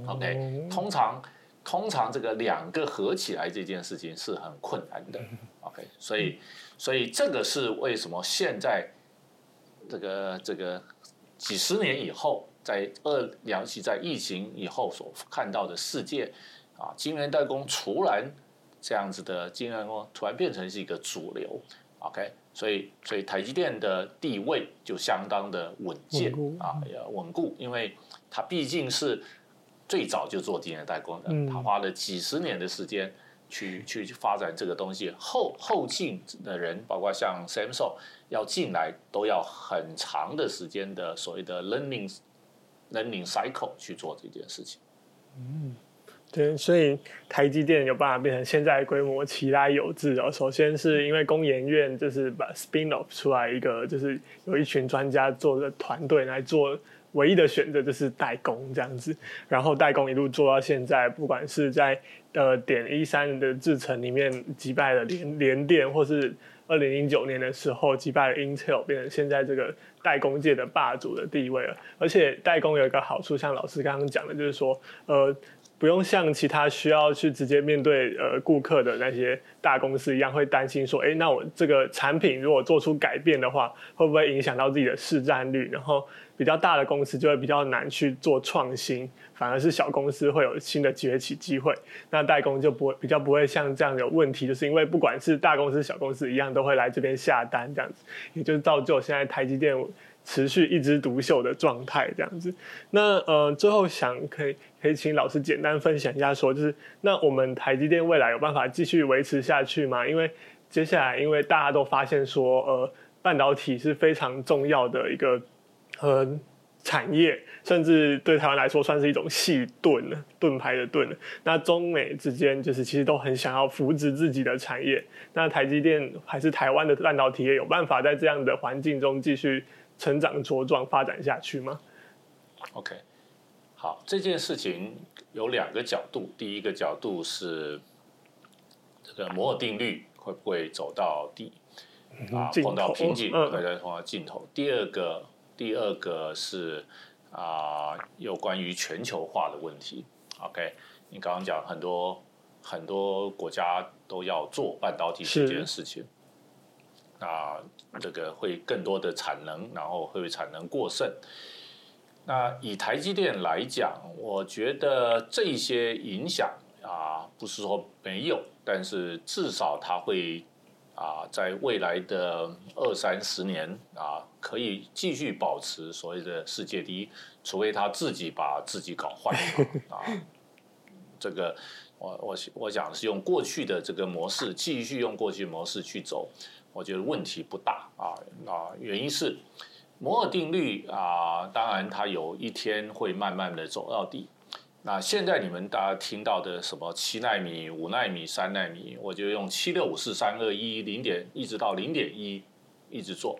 OK，通常通常这个两个合起来这件事情是很困难的。OK，所以所以这个是为什么现在这个这个几十年以后，在二尤其在疫情以后所看到的世界啊，晶圆代工突然这样子的晶圆代工突然变成是一个主流，OK，所以所以台积电的地位就相当的稳健啊，也稳固，因为它毕竟是最早就做晶圆代工的，它花了几十年的时间去去发展这个东西，后后进的人，包括像 Samsung 要进来，都要很长的时间的所谓的 learning learning cycle 去做这件事情。嗯。对，所以台积电有办法变成现在规模，其来有致哦。首先是因为工研院就是把 spin off 出来一个，就是有一群专家做的团队来做，唯一的选择就是代工这样子。然后代工一路做到现在，不管是在呃点一三的制程里面击败了联联电，或是二零零九年的时候击败了 Intel，变成现在这个代工界的霸主的地位了。而且代工有一个好处，像老师刚刚讲的，就是说呃。不用像其他需要去直接面对呃顾客的那些大公司一样，会担心说，哎，那我这个产品如果做出改变的话，会不会影响到自己的市占率？然后比较大的公司就会比较难去做创新，反而是小公司会有新的崛起机会。那代工就不会比较不会像这样有问题，就是因为不管是大公司小公司一样，都会来这边下单这样子，也就是造就现在台积电。持续一枝独秀的状态，这样子。那呃，最后想可以可以请老师简单分享一下，说就是那我们台积电未来有办法继续维持下去吗？因为接下来，因为大家都发现说，呃，半导体是非常重要的一个呃产业，甚至对台湾来说算是一种细盾，盾牌的盾。那中美之间就是其实都很想要扶植自己的产业。那台积电还是台湾的半导体业有办法在这样的环境中继续成长茁壮发展下去吗？OK，好，这件事情有两个角度。第一个角度是这个摩尔定律会不会走到底啊，碰到瓶颈，会再碰到尽头。第二个，第二个是啊，有关于全球化的问题。OK，你刚刚讲很多很多国家都要做半导体这件事情。那这个会更多的产能，然后会产能过剩。那以台积电来讲，我觉得这些影响啊，不是说没有，但是至少它会啊，在未来的二三十年啊，可以继续保持所谓的世界第一，除非他自己把自己搞坏啊。这个我我我想是用过去的这个模式，继续用过去模式去走。我觉得问题不大啊，那原因是摩尔定律啊，当然它有一天会慢慢的走到底。那现在你们大家听到的什么七纳米、五纳米、三纳米，我就用七六五四三二一零点一直到零点一一直做。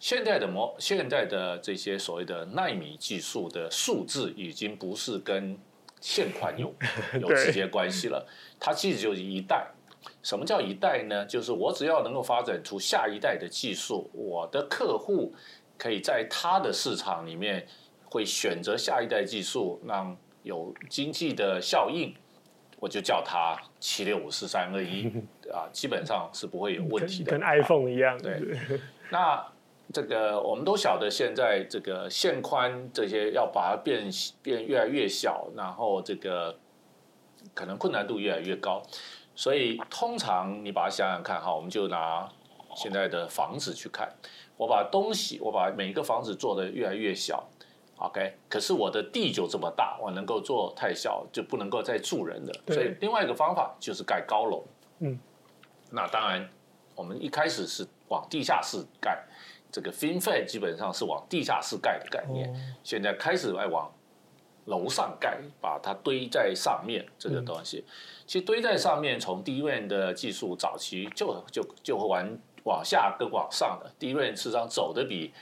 现在的模，现在的这些所谓的纳米技术的数字，已经不是跟线宽有 有直接关系了，它其实就是一代。什么叫一代呢？就是我只要能够发展出下一代的技术，我的客户可以在他的市场里面会选择下一代技术，让有经济的效应，我就叫它七六五四三二一啊，基本上是不会有问题的。跟，跟 iPhone 一样。啊、对。那这个我们都晓得，现在这个线宽这些要把它变变越来越小，然后这个可能困难度越来越高。所以通常你把它想想看哈，我们就拿现在的房子去看，我把东西，我把每一个房子做的越来越小，OK，可是我的地就这么大，我能够做太小就不能够再住人的。所以另外一个方法就是盖高楼。嗯，那当然我们一开始是往地下室盖，这个 FinFET 基本上是往地下室盖的概念，现在开始来往。楼上盖，把它堆在上面，这个东西，其实堆在上面，从 DRAM 的技术早期就就就会往往下跟往上的。DRAM 事实上走的比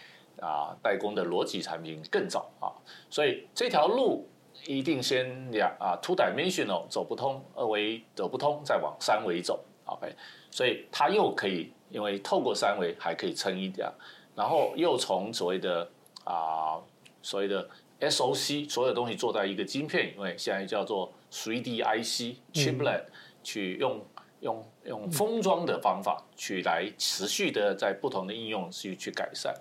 啊代工的逻辑产品更早啊，所以这条路一定先两啊 two dimensional 走不通，二维走不通，再往三维走，OK，所以它又可以因为透过三维还可以撑一点，然后又从所谓的啊所谓的。SOC 所有东西做在一个晶片，因为现在叫做 3D IC chiplet，去用用用封装的方法去来持续的在不同的应用去去改善。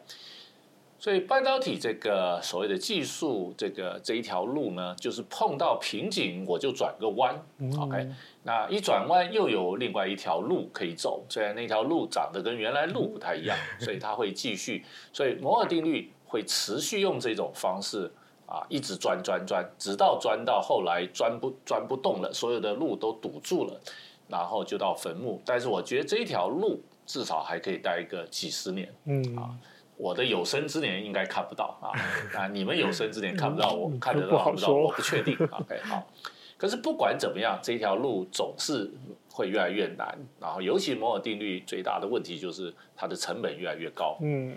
所以半导体这个所谓的技术，这个这一条路呢，就是碰到瓶颈我就转个弯。嗯、OK，那一转弯又有另外一条路可以走，虽然那条路长得跟原来路不太一样，所以它会继续。所以摩尔定律会持续用这种方式啊，一直钻钻钻，直到钻到后来钻不钻不动了，所有的路都堵住了，然后就到坟墓。但是我觉得这一条路至少还可以待个几十年。嗯啊。我的有生之年应该看不到啊，啊，你们有生之年看不到，我看得到看不到，我不确定。OK，好。可是不管怎么样，这条路总是会越来越难。然后，尤其摩尔定律最大的问题就是它的成本越来越高。嗯，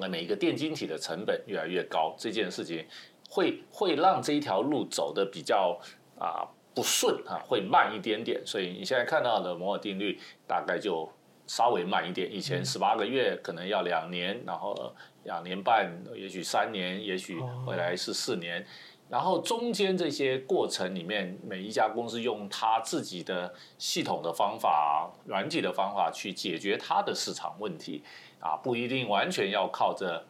那每一个电晶体的成本越来越高，这件事情会会让这一条路走得比较啊不顺啊，会慢一点点。所以你现在看到的摩尔定律大概就。稍微慢一点，以前十八个月可能要两年，然后两年半，也许三年，也许未来是四年，然后中间这些过程里面，每一家公司用它自己的系统的方法、软体的方法去解决它的市场问题，啊，不一定完全要靠着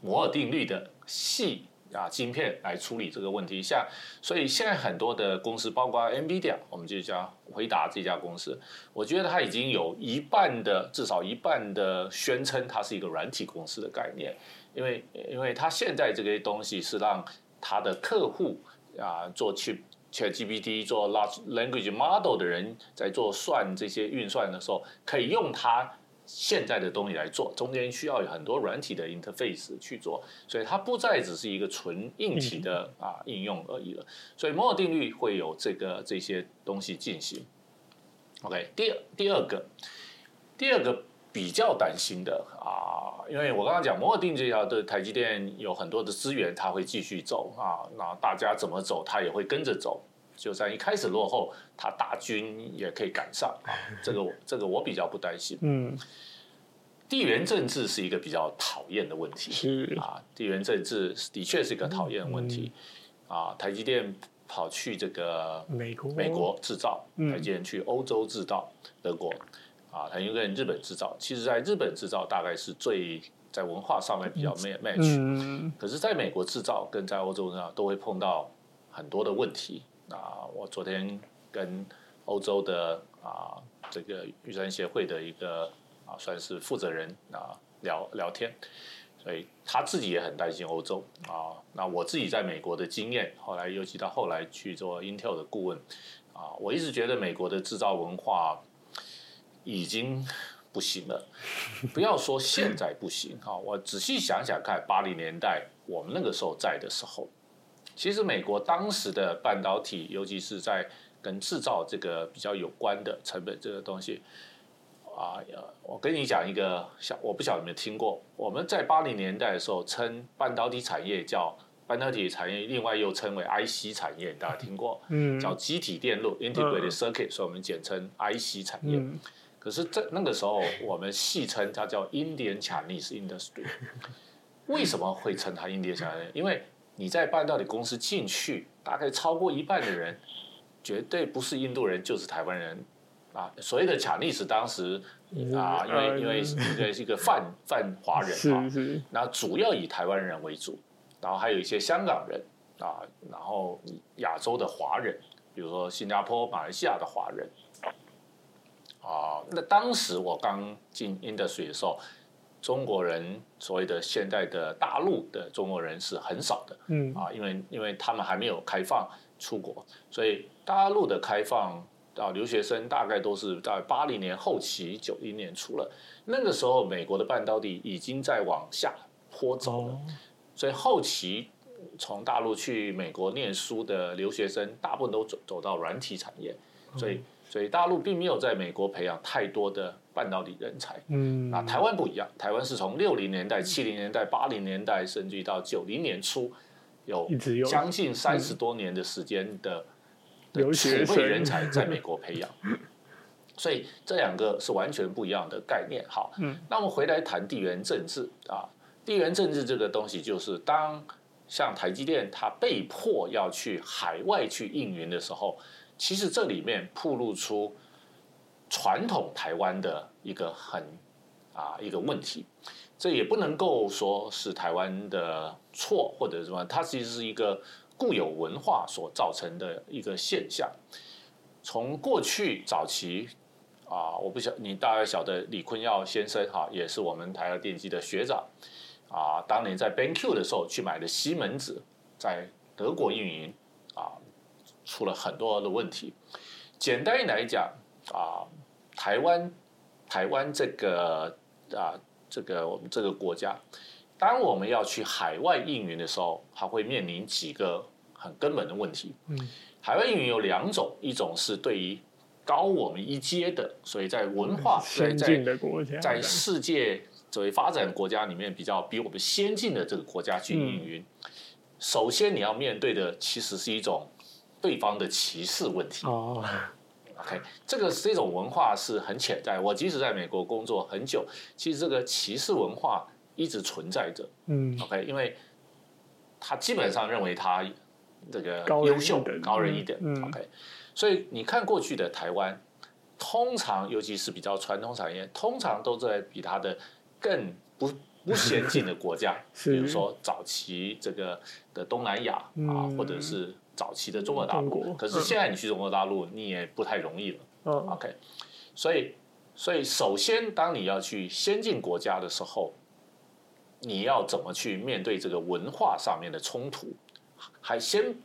摩尔定律的细。啊，晶片来处理这个问题，像所以现在很多的公司，包括 NVIDIA，我们就叫回答这家公司，我觉得它已经有一半的至少一半的宣称它是一个软体公司的概念，因为因为它现在这个东西是让它的客户啊做去学 GPT 做 Large Language Model 的人在做算这些运算的时候，可以用它。现在的东西来做，中间需要有很多软体的 interface 去做，所以它不再只是一个纯硬体的啊应用而已了。所以摩尔定律会有这个这些东西进行。OK，第二第二个第二个比较担心的啊，因为我刚刚讲摩尔定律这条的台积电有很多的资源，它会继续走啊，那大家怎么走，它也会跟着走。就算一开始落后，他大军也可以赶上啊！这个我这个我比较不担心。嗯，地缘政治是一个比较讨厌的问题。是啊，地缘政治的确是一个讨厌的问题。嗯、啊，台积电跑去这个美国美国制造，台积电去欧洲制造，德国啊，台积电日本制造。其实，在日本制造大概是最在文化上面比较 match。嗯，可是在美国制造跟在欧洲制造都会碰到很多的问题。啊，我昨天跟欧洲的啊这个玉山协会的一个啊算是负责人啊聊聊天，所以他自己也很担心欧洲啊。那我自己在美国的经验，后来尤其到后来去做 Intel 的顾问啊，我一直觉得美国的制造文化已经不行了。不要说现在不行啊，我仔细想想看，八零年代我们那个时候在的时候。其实美国当时的半导体，尤其是在跟制造这个比较有关的成本这个东西，啊，我跟你讲一个小，我不晓得有没有听过。我们在八零年代的时候，称半导体产业叫半导体产业，另外又称为 IC 产业，大家听过？嗯，叫机体电路 （Integrated Circuit），所以我们简称 IC 产业。嗯、可是这那个时候，我们戏称它叫 Indian Chinese Industry。为什么会称它 Indian Chinese？因为你在半导体公司进去，大概超过一半的人，绝对不是印度人，就是台湾人啊。所谓的卡尼斯当时啊，因为因为因为是一个泛泛华人啊，那主要以台湾人为主，然后还有一些香港人啊，然后亚洲的华人，比如说新加坡、马来西亚的华人啊。那当时我刚进 industry 的时候。中国人所谓的现在的大陆的中国人是很少的，嗯。啊，因为因为他们还没有开放出国，所以大陆的开放啊，留学生大概都是在八零年后期、九零年初了，那个时候美国的半导体已经在往下坡走了，所以后期从大陆去美国念书的留学生，大部分都走走到软体产业，所以所以大陆并没有在美国培养太多的。半导体人才，嗯，那台湾不一样，台湾是从六零年代、七零年代、八零年代，甚至到九零年初，有将近三十多年的时间的储备人才在美国培养，所以这两个是完全不一样的概念。好，嗯，那我们回来谈地缘政治啊，地缘政治这个东西，就是当像台积电它被迫要去海外去应援的时候，其实这里面暴露出。传统台湾的一个很啊一个问题，这也不能够说是台湾的错或者什么，它其实是一个固有文化所造成的一个现象。从过去早期啊，我不晓你大概晓得李坤耀先生哈，也是我们台达电机的学长啊，当年在 BenQ 的时候去买的西门子，在德国运营啊，出了很多的问题。简单来讲啊，台湾台湾这个啊这个我们这个国家，当我们要去海外运营的时候，它会面临几个很根本的问题。嗯。海外运营有两种，一种是对于高我们一阶的，所以在文化 先进的国家，在世界作为发展国家里面比较比我们先进的这个国家去运营。首先你要面对的其实是一种对方的歧视问题。哦，OK，这个这种文化是很潜在。我即使在美国工作很久，其实这个歧视文化一直存在着。嗯，OK，因为他基本上认为他。这个优秀高人一点，嗯，OK，所以你看过去的台湾，通常尤其是比较传统产业，通常都在比他的更不不先进的国家，比如说早期这个的东南亚啊，或者是早期的中国大陆。可是现在你去中国大陆，你也不太容易了，OK，所以所以首先当你要去先进国家的时候，你要怎么去面对这个文化上面的冲突？还先，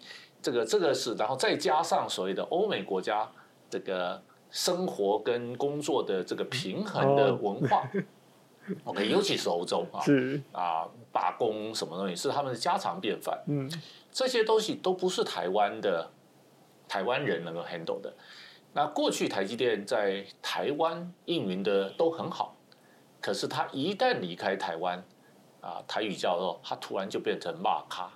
这个这个是，然后再加上所谓的欧美国家这个生活跟工作的这个平衡的文化 OK，尤其是欧洲啊，啊罢工什么东西是他们的家常便饭，嗯，这些东西都不是台湾的台湾人能够 handle 的。那过去台积电在台湾运营的都很好，可是他一旦离开台湾，啊，台语叫做他突然就变成骂咖。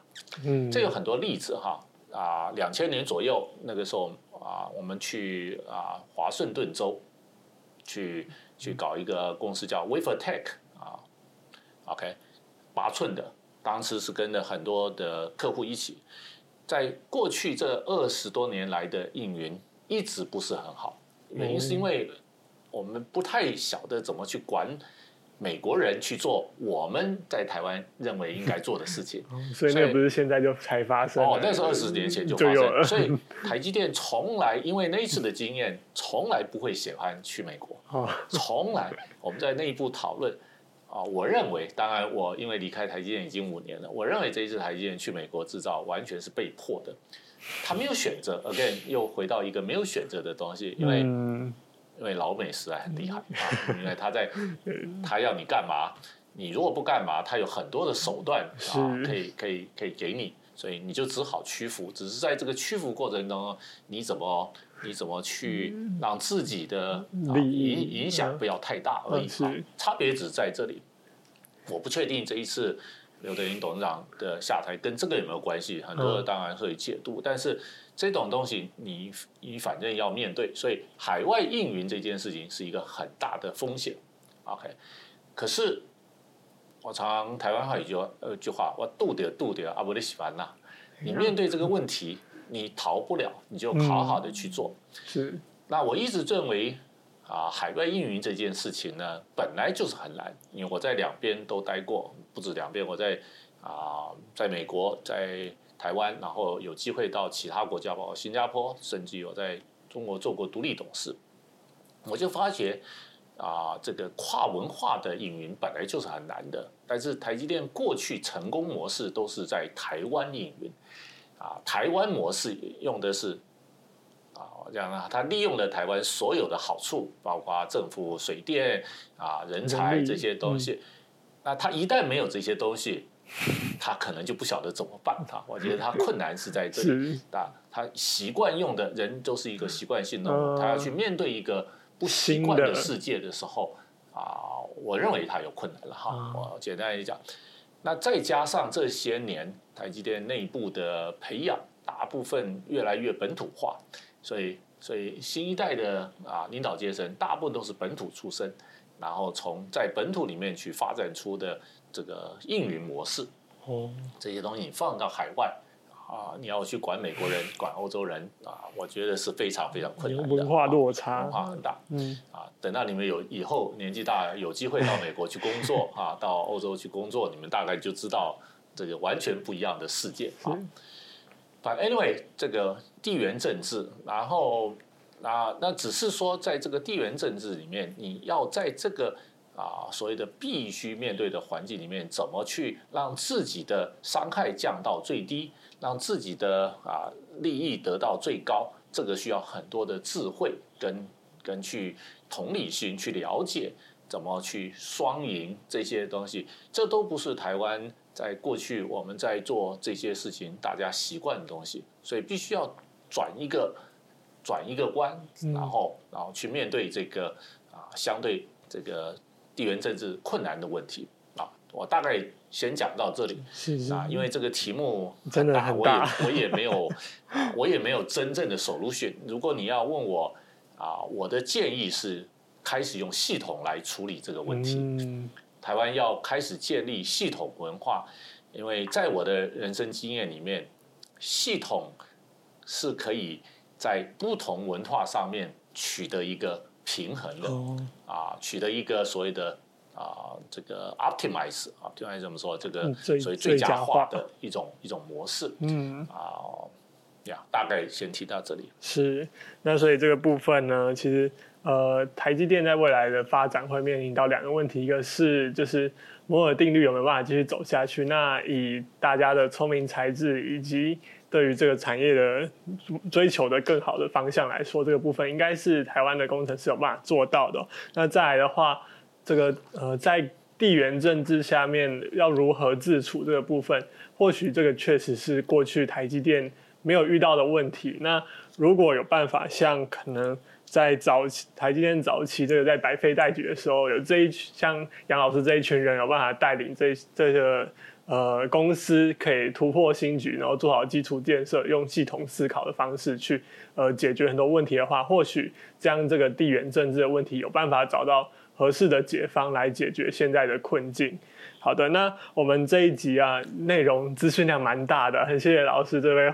嗯，这有很多例子哈啊，两千年左右那个时候啊，我们去啊华盛顿州去去搞一个公司叫 WaferTech 啊，OK，八寸的，当时是跟着很多的客户一起，在过去这二十多年来的运营一直不是很好，原因是因为我们不太晓得怎么去管。美国人去做我们在台湾认为应该做的事情，所以那不是现在就才发生哦，那是二十年前就发生。所以 台积电从来因为那一次的经验，从来不会喜欢去美国。从来我们在内部讨论啊，我认为，当然我因为离开台积电已经五年了，我认为这一次台积电去美国制造完全是被迫的，他没有选择。Again，又回到一个没有选择的东西，因为。因为老美实在很厉害啊，因为他在，他要你干嘛，你如果不干嘛，他有很多的手段啊，可以可以可以给你，所以你就只好屈服。只是在这个屈服过程中，你怎么你怎么去让自己的影影响不要太大而已啊，差别只在这里。我不确定这一次。刘德音董事长的下台跟这个有没有关系？很多人当然会解读，但是这种东西你你反正要面对，所以海外运营这件事情是一个很大的风险。OK，可是我常常台湾话有句呃句话，我度掉度掉啊，不得喜欢呐。你面对这个问题，你逃不了，你就好好的去做。是。那我一直认为啊，海外运营这件事情呢，本来就是很难，因为我在两边都待过。不止两边，我在啊，在美国，在台湾，然后有机会到其他国家，包括新加坡，甚至有在中国做过独立董事，我就发觉啊，这个跨文化的运营本来就是很难的。但是台积电过去成功模式都是在台湾运营，啊，台湾模式用的是啊，这样啊，他利用了台湾所有的好处，包括政府、水电啊、人才这些东西。那他一旦没有这些东西，他可能就不晓得怎么办。他，我觉得他困难是在这里。啊，他习惯用的人都是一个习惯性的，他要去面对一个不习惯的世界的时候，啊，我认为他有困难了哈。我简单一讲，那再加上这些年台积电内部的培养，大部分越来越本土化，所以所以新一代的啊领导阶层大部分都是本土出身。然后从在本土里面去发展出的这个运营模式，哦，这些东西你放到海外啊，啊，你要去管美国人、管欧洲人啊，我觉得是非常非常困难的。文化落差，文化很大。嗯啊，等到你们有以后年纪大，有机会到美国去工作啊，到欧洲去工作，你们大概就知道这个完全不一样的世界啊。But anyway，这个地缘政治，然后啊，那只是说在这个地缘政治里面，你要在这个。啊，所谓的必须面对的环境里面，怎么去让自己的伤害降到最低，让自己的啊利益得到最高？这个需要很多的智慧跟跟去同理心去了解，怎么去双赢这些东西，这都不是台湾在过去我们在做这些事情大家习惯的东西，所以必须要转一个转一个弯，然后然后去面对这个啊相对这个。地缘政治困难的问题啊，我大概先讲到这里。是是啊，因为这个题目真的很大，我也我也没有，我也没有真正的 solution。如果你要问我啊，我的建议是开始用系统来处理这个问题。嗯，台湾要开始建立系统文化，因为在我的人生经验里面，系统是可以在不同文化上面取得一个。平衡的啊，取得一个所谓的啊，这个 optimize 啊，就按怎么说，这个所谓最佳化的一种一种模式。嗯啊呀，大概先提到这里。是，那所以这个部分呢，其实呃，台积电在未来的发展会面临到两个问题，一个是就是摩尔定律有没有办法继续走下去？那以大家的聪明才智以及对于这个产业的追求的更好的方向来说，这个部分应该是台湾的工程师有办法做到的。那再来的话，这个呃，在地缘政治下面要如何自处这个部分，或许这个确实是过去台积电没有遇到的问题。那如果有办法，像可能在早期台积电早期这个在百废待举的时候，有这一像杨老师这一群人有办法带领这这个。呃，公司可以突破新局，然后做好基础建设，用系统思考的方式去呃解决很多问题的话，或许将这个地缘政治的问题有办法找到合适的解方来解决现在的困境。好的，那我们这一集啊，内容资讯量蛮大的，很谢谢老师这位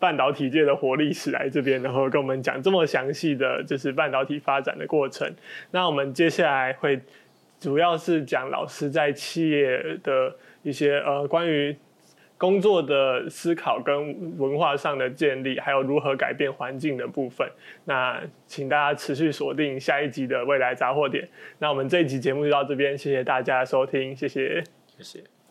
半导体界的活历史来这边，然后跟我们讲这么详细的就是半导体发展的过程。那我们接下来会主要是讲老师在企业的。一些呃关于工作的思考跟文化上的建立，还有如何改变环境的部分，那请大家持续锁定下一集的未来杂货店。那我们这一集节目就到这边，谢谢大家收听，谢谢，谢谢。